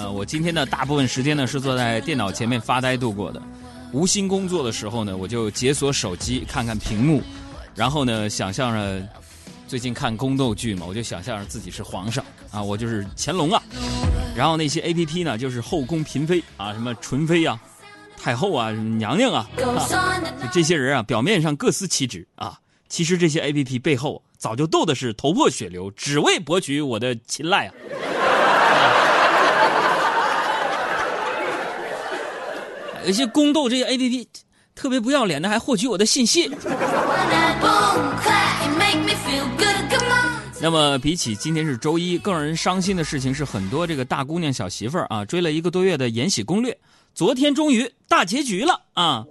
呃，我今天的大部分时间呢是坐在电脑前面发呆度过的。无心工作的时候呢，我就解锁手机看看屏幕，然后呢，想象着最近看宫斗剧嘛，我就想象着自己是皇上啊，我就是乾隆啊。然后那些 A P P 呢，就是后宫嫔妃啊，什么纯妃啊、太后啊、娘娘啊，就这些人啊，表面上各司其职啊，其实这些 A P P 背后早就斗的是头破血流，只为博取我的青睐啊。有些宫斗这些 A P P 特别不要脸的，还获取我的信息。那么，比起今天是周一，更让人伤心的事情是，很多这个大姑娘小媳妇儿啊，追了一个多月的《延禧攻略》，昨天终于大结局了啊！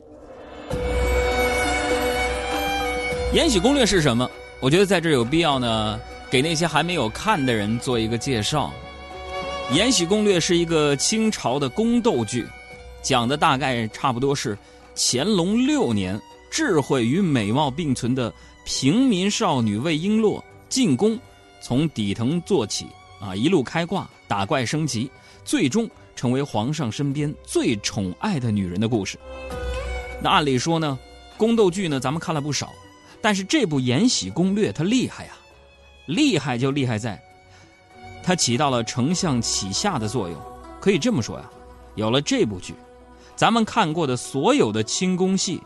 《延禧攻略》是什么？我觉得在这有必要呢，给那些还没有看的人做一个介绍。《延禧攻略》是一个清朝的宫斗剧。讲的大概差不多是乾隆六年，智慧与美貌并存的平民少女魏璎珞进宫，从底层做起啊，一路开挂，打怪升级，最终成为皇上身边最宠爱的女人的故事。那按理说呢，宫斗剧呢咱们看了不少，但是这部《延禧攻略》它厉害呀，厉害就厉害在，它起到了承上启下的作用。可以这么说呀，有了这部剧。咱们看过的所有的清宫戏，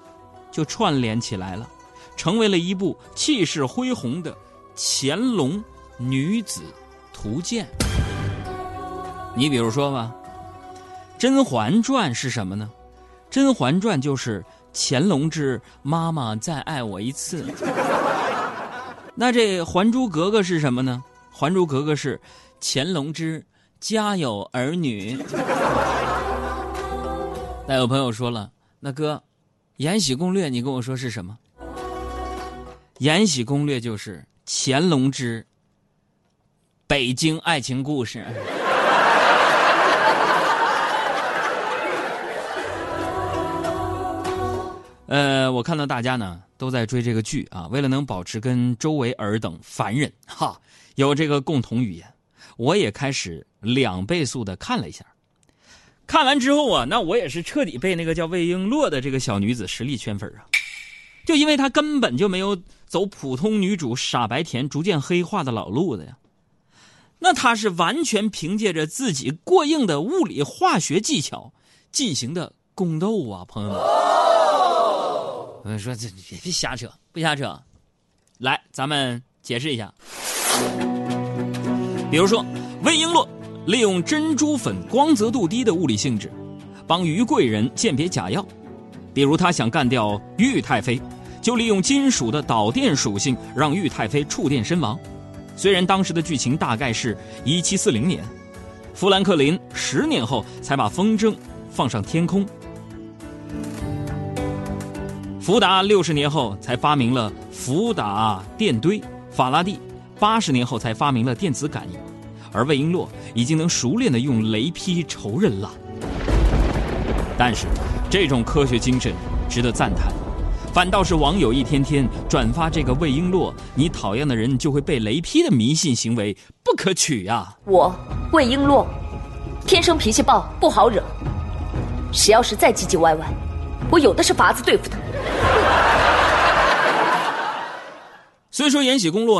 就串联起来了，成为了一部气势恢宏的《乾隆女子图鉴》。你比如说吧，《甄嬛传》是什么呢？《甄嬛传》就是乾隆之妈妈再爱我一次。那这《还珠格格》是什么呢？《还珠格格》是乾隆之家有儿女。那有朋友说了，那哥，《延禧攻略》，你跟我说是什么？《延禧攻略》就是乾隆之北京爱情故事。呃，我看到大家呢都在追这个剧啊，为了能保持跟周围尔等凡人哈有这个共同语言，我也开始两倍速的看了一下。看完之后啊，那我也是彻底被那个叫魏璎珞的这个小女子实力圈粉啊！就因为她根本就没有走普通女主傻白甜逐渐黑化的老路子呀，那她是完全凭借着自己过硬的物理化学技巧进行的宫斗啊，朋友们！我说这别别瞎扯，不瞎扯，来，咱们解释一下，比如说魏璎珞。利用珍珠粉光泽度低的物理性质，帮于贵人鉴别假药。比如他想干掉玉太妃，就利用金属的导电属性，让玉太妃触电身亡。虽然当时的剧情大概是一七四零年，富兰克林十年后才把风筝放上天空，福达六十年后才发明了福达电堆，法拉第八十年后才发明了电子感应。而魏璎珞已经能熟练的用雷劈仇人了，但是这种科学精神值得赞叹，反倒是网友一天天转发这个魏璎珞你讨厌的人就会被雷劈的迷信行为不可取呀！我魏璎珞，天生脾气暴，不好惹，谁要是再唧唧歪歪，我有的是法子对付他。虽说《延禧攻略》，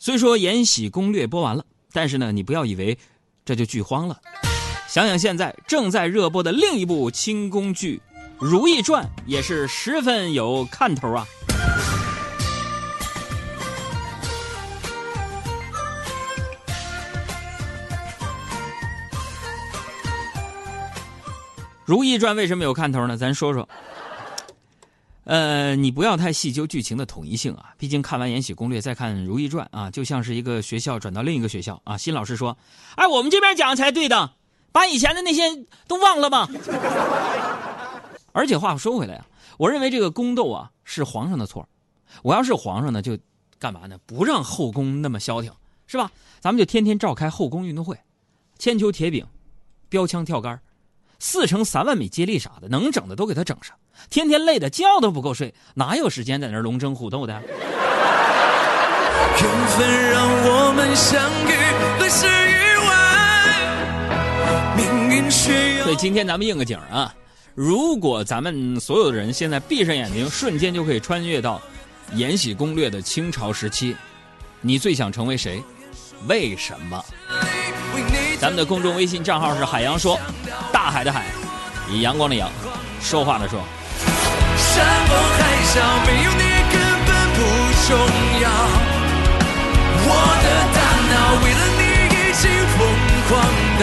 虽说《延禧攻略》播完了。但是呢，你不要以为这就剧荒了。想想现在正在热播的另一部清宫剧《如懿传》，也是十分有看头啊。《如懿传》为什么有看头呢？咱说说。呃，你不要太细究剧情的统一性啊，毕竟看完《延禧攻略》再看《如懿传》啊，就像是一个学校转到另一个学校啊。新老师说：“哎，我们这边讲才对的，把以前的那些都忘了吧。”而且话说回来啊，我认为这个宫斗啊是皇上的错，我要是皇上呢，就干嘛呢？不让后宫那么消停，是吧？咱们就天天召开后宫运动会，铅球、铁饼、标枪、跳杆。四乘三万米接力啥的，能整的都给他整上。天天累的觉都不够睡，哪有时间在那龙争虎斗的？缘分让我们相遇，来世意外。所以今天咱们应个景啊，如果咱们所有的人现在闭上眼睛，瞬间就可以穿越到《延禧攻略》的清朝时期，你最想成为谁？为什么？咱们的公众微信账号是海洋说，大海的海，以阳光的阳，说话的说。山盟海誓没有你根本不重要，我的大脑为了你已经疯狂到，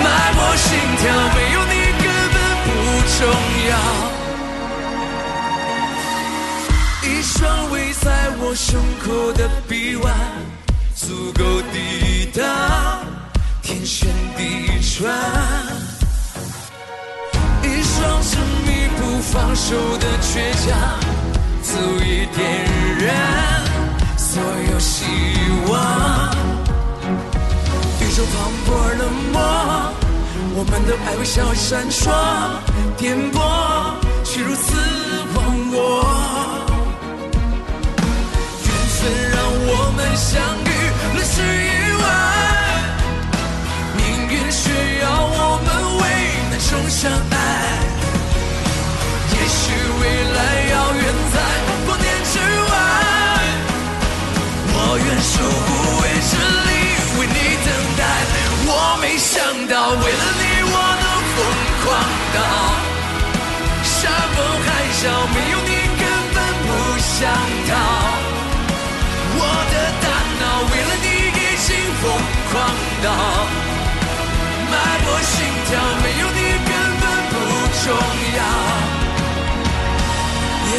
脉搏心跳没有你根本不重要，一双围在我胸口的臂弯足够抵挡天旋地转，一双执迷不放手的倔强，足以点燃所有希望。宇宙磅礴冷漠，我们的爱微笑闪烁，颠簸却如此忘我。缘分让我们相遇，乱世中相爱。也许未来遥远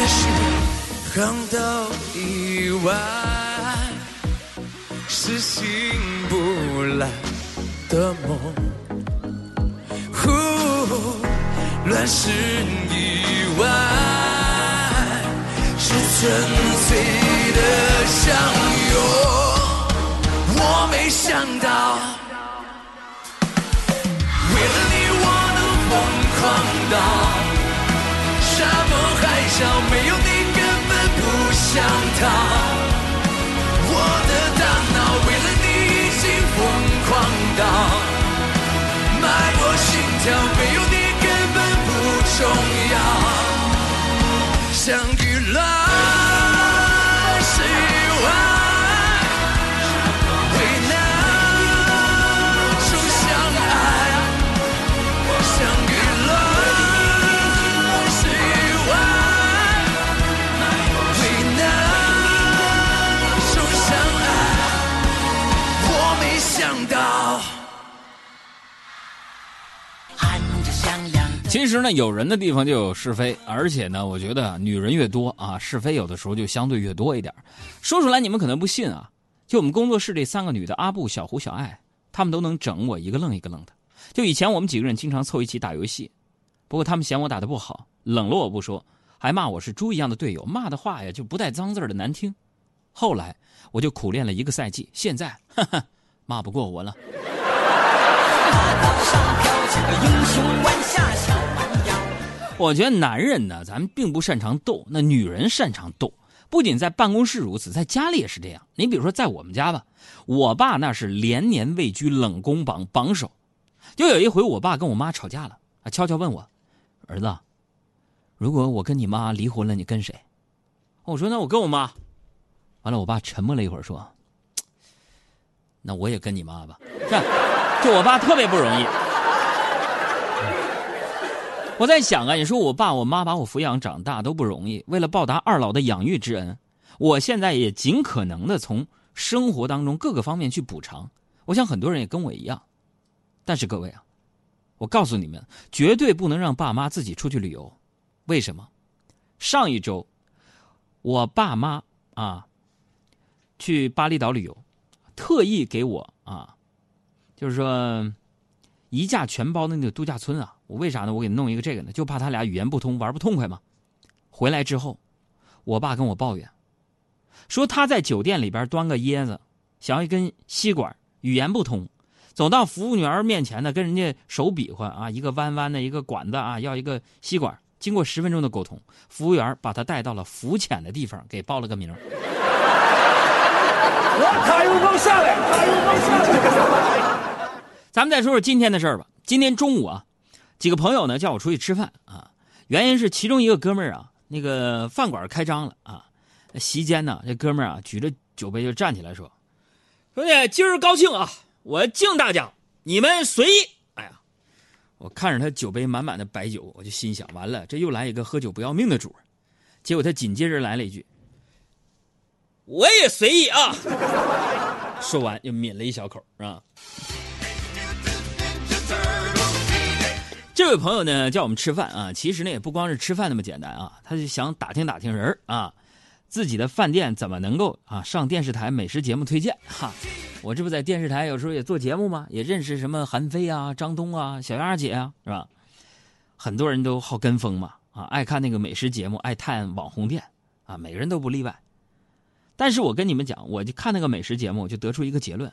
也许航道以外是醒不来的梦，呼，乱世以外是纯粹的相拥。我没想到，为了你我能疯狂到。想逃，我的大脑为了你已经疯狂到，脉搏心跳没有你根本不重要，相其实呢，有人的地方就有是非，而且呢，我觉得女人越多啊，是非有的时候就相对越多一点。说出来你们可能不信啊，就我们工作室这三个女的，阿布、小胡、小爱，她们都能整我一个愣一个愣的。就以前我们几个人经常凑一起打游戏，不过他们嫌我打的不好，冷落我不说，还骂我是猪一样的队友，骂的话呀就不带脏字的难听。后来我就苦练了一个赛季，现在哈哈骂不过我了。我觉得男人呢，咱们并不擅长斗，那女人擅长斗。不仅在办公室如此，在家里也是这样。你比如说，在我们家吧，我爸那是连年位居冷宫榜榜首。就有一回，我爸跟我妈吵架了，啊，悄悄问我：“儿子，如果我跟你妈离婚了，你跟谁？”我说：“那我跟我妈。”完了，我爸沉默了一会儿，说：“ 那我也跟你妈吧。”这，就我爸特别不容易。我在想啊，你说我爸我妈把我抚养长大都不容易，为了报答二老的养育之恩，我现在也尽可能的从生活当中各个方面去补偿。我想很多人也跟我一样，但是各位啊，我告诉你们，绝对不能让爸妈自己出去旅游。为什么？上一周，我爸妈啊去巴厘岛旅游，特意给我啊，就是说一价全包的那个度假村啊。我为啥呢？我给弄一个这个呢，就怕他俩语言不通，玩不痛快嘛。回来之后，我爸跟我抱怨，说他在酒店里边端个椰子，想要一根吸管，语言不通，走到服务员面前呢，跟人家手比划啊，一个弯弯的一个管子啊，要一个吸管。经过十分钟的沟通，服务员把他带到了浮潜的地方，给报了个名。卡油包下来，卡油包下来。咱们再说说今天的事儿吧。今天中午啊，几个朋友呢叫我出去吃饭啊，原因是其中一个哥们儿啊，那个饭馆开张了啊，席间呢，这哥们儿啊举着酒杯就站起来说：“兄弟，今儿高兴啊，我敬大家，你们随意。”哎呀，我看着他酒杯满满的白酒，我就心想，完了，这又来一个喝酒不要命的主儿。结果他紧接着来了一句：“我也随意啊。”说完就抿了一小口，是这位朋友呢，叫我们吃饭啊，其实呢也不光是吃饭那么简单啊，他就想打听打听人啊，自己的饭店怎么能够啊上电视台美食节目推荐哈。我这不在电视台有时候也做节目吗？也认识什么韩飞啊、张东啊、小丫姐啊，是吧？很多人都好跟风嘛，啊，爱看那个美食节目，爱探网红店啊，每个人都不例外。但是我跟你们讲，我就看那个美食节目，我就得出一个结论：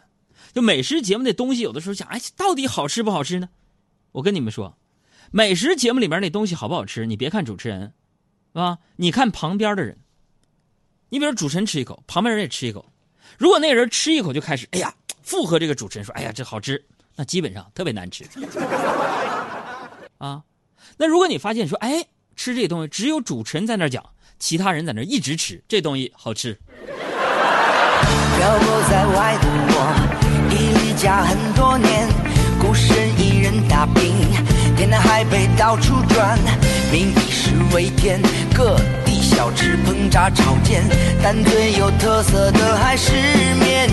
就美食节目那东西，有的时候想，哎，到底好吃不好吃呢？我跟你们说。美食节目里面那东西好不好吃？你别看主持人，是吧？你看旁边的人。你比如主持人吃一口，旁边人也吃一口。如果那个人吃一口就开始，哎呀，附和这个主持人说：“哎呀，这好吃。”那基本上特别难吃。啊，那如果你发现说，哎，吃这东西只有主持人在那讲，其他人在那一直吃，这东西好吃。漂泊在外的我，已离家很多年，孤身一人打拼。天南海北到处转，民以食为天，各地小吃烹炸炒煎，但最有特色的还是面。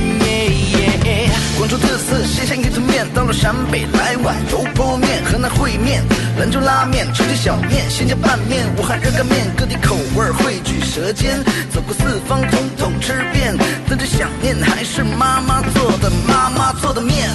广州特色鲜香鱼吞面，到了陕北来碗油泼面，河南烩面，兰州拉面，重庆小面，新疆拌面，武汉热干面，各地口味汇聚舌尖，走过四方，统统吃遍，等着想念还是妈妈做的妈妈做的面。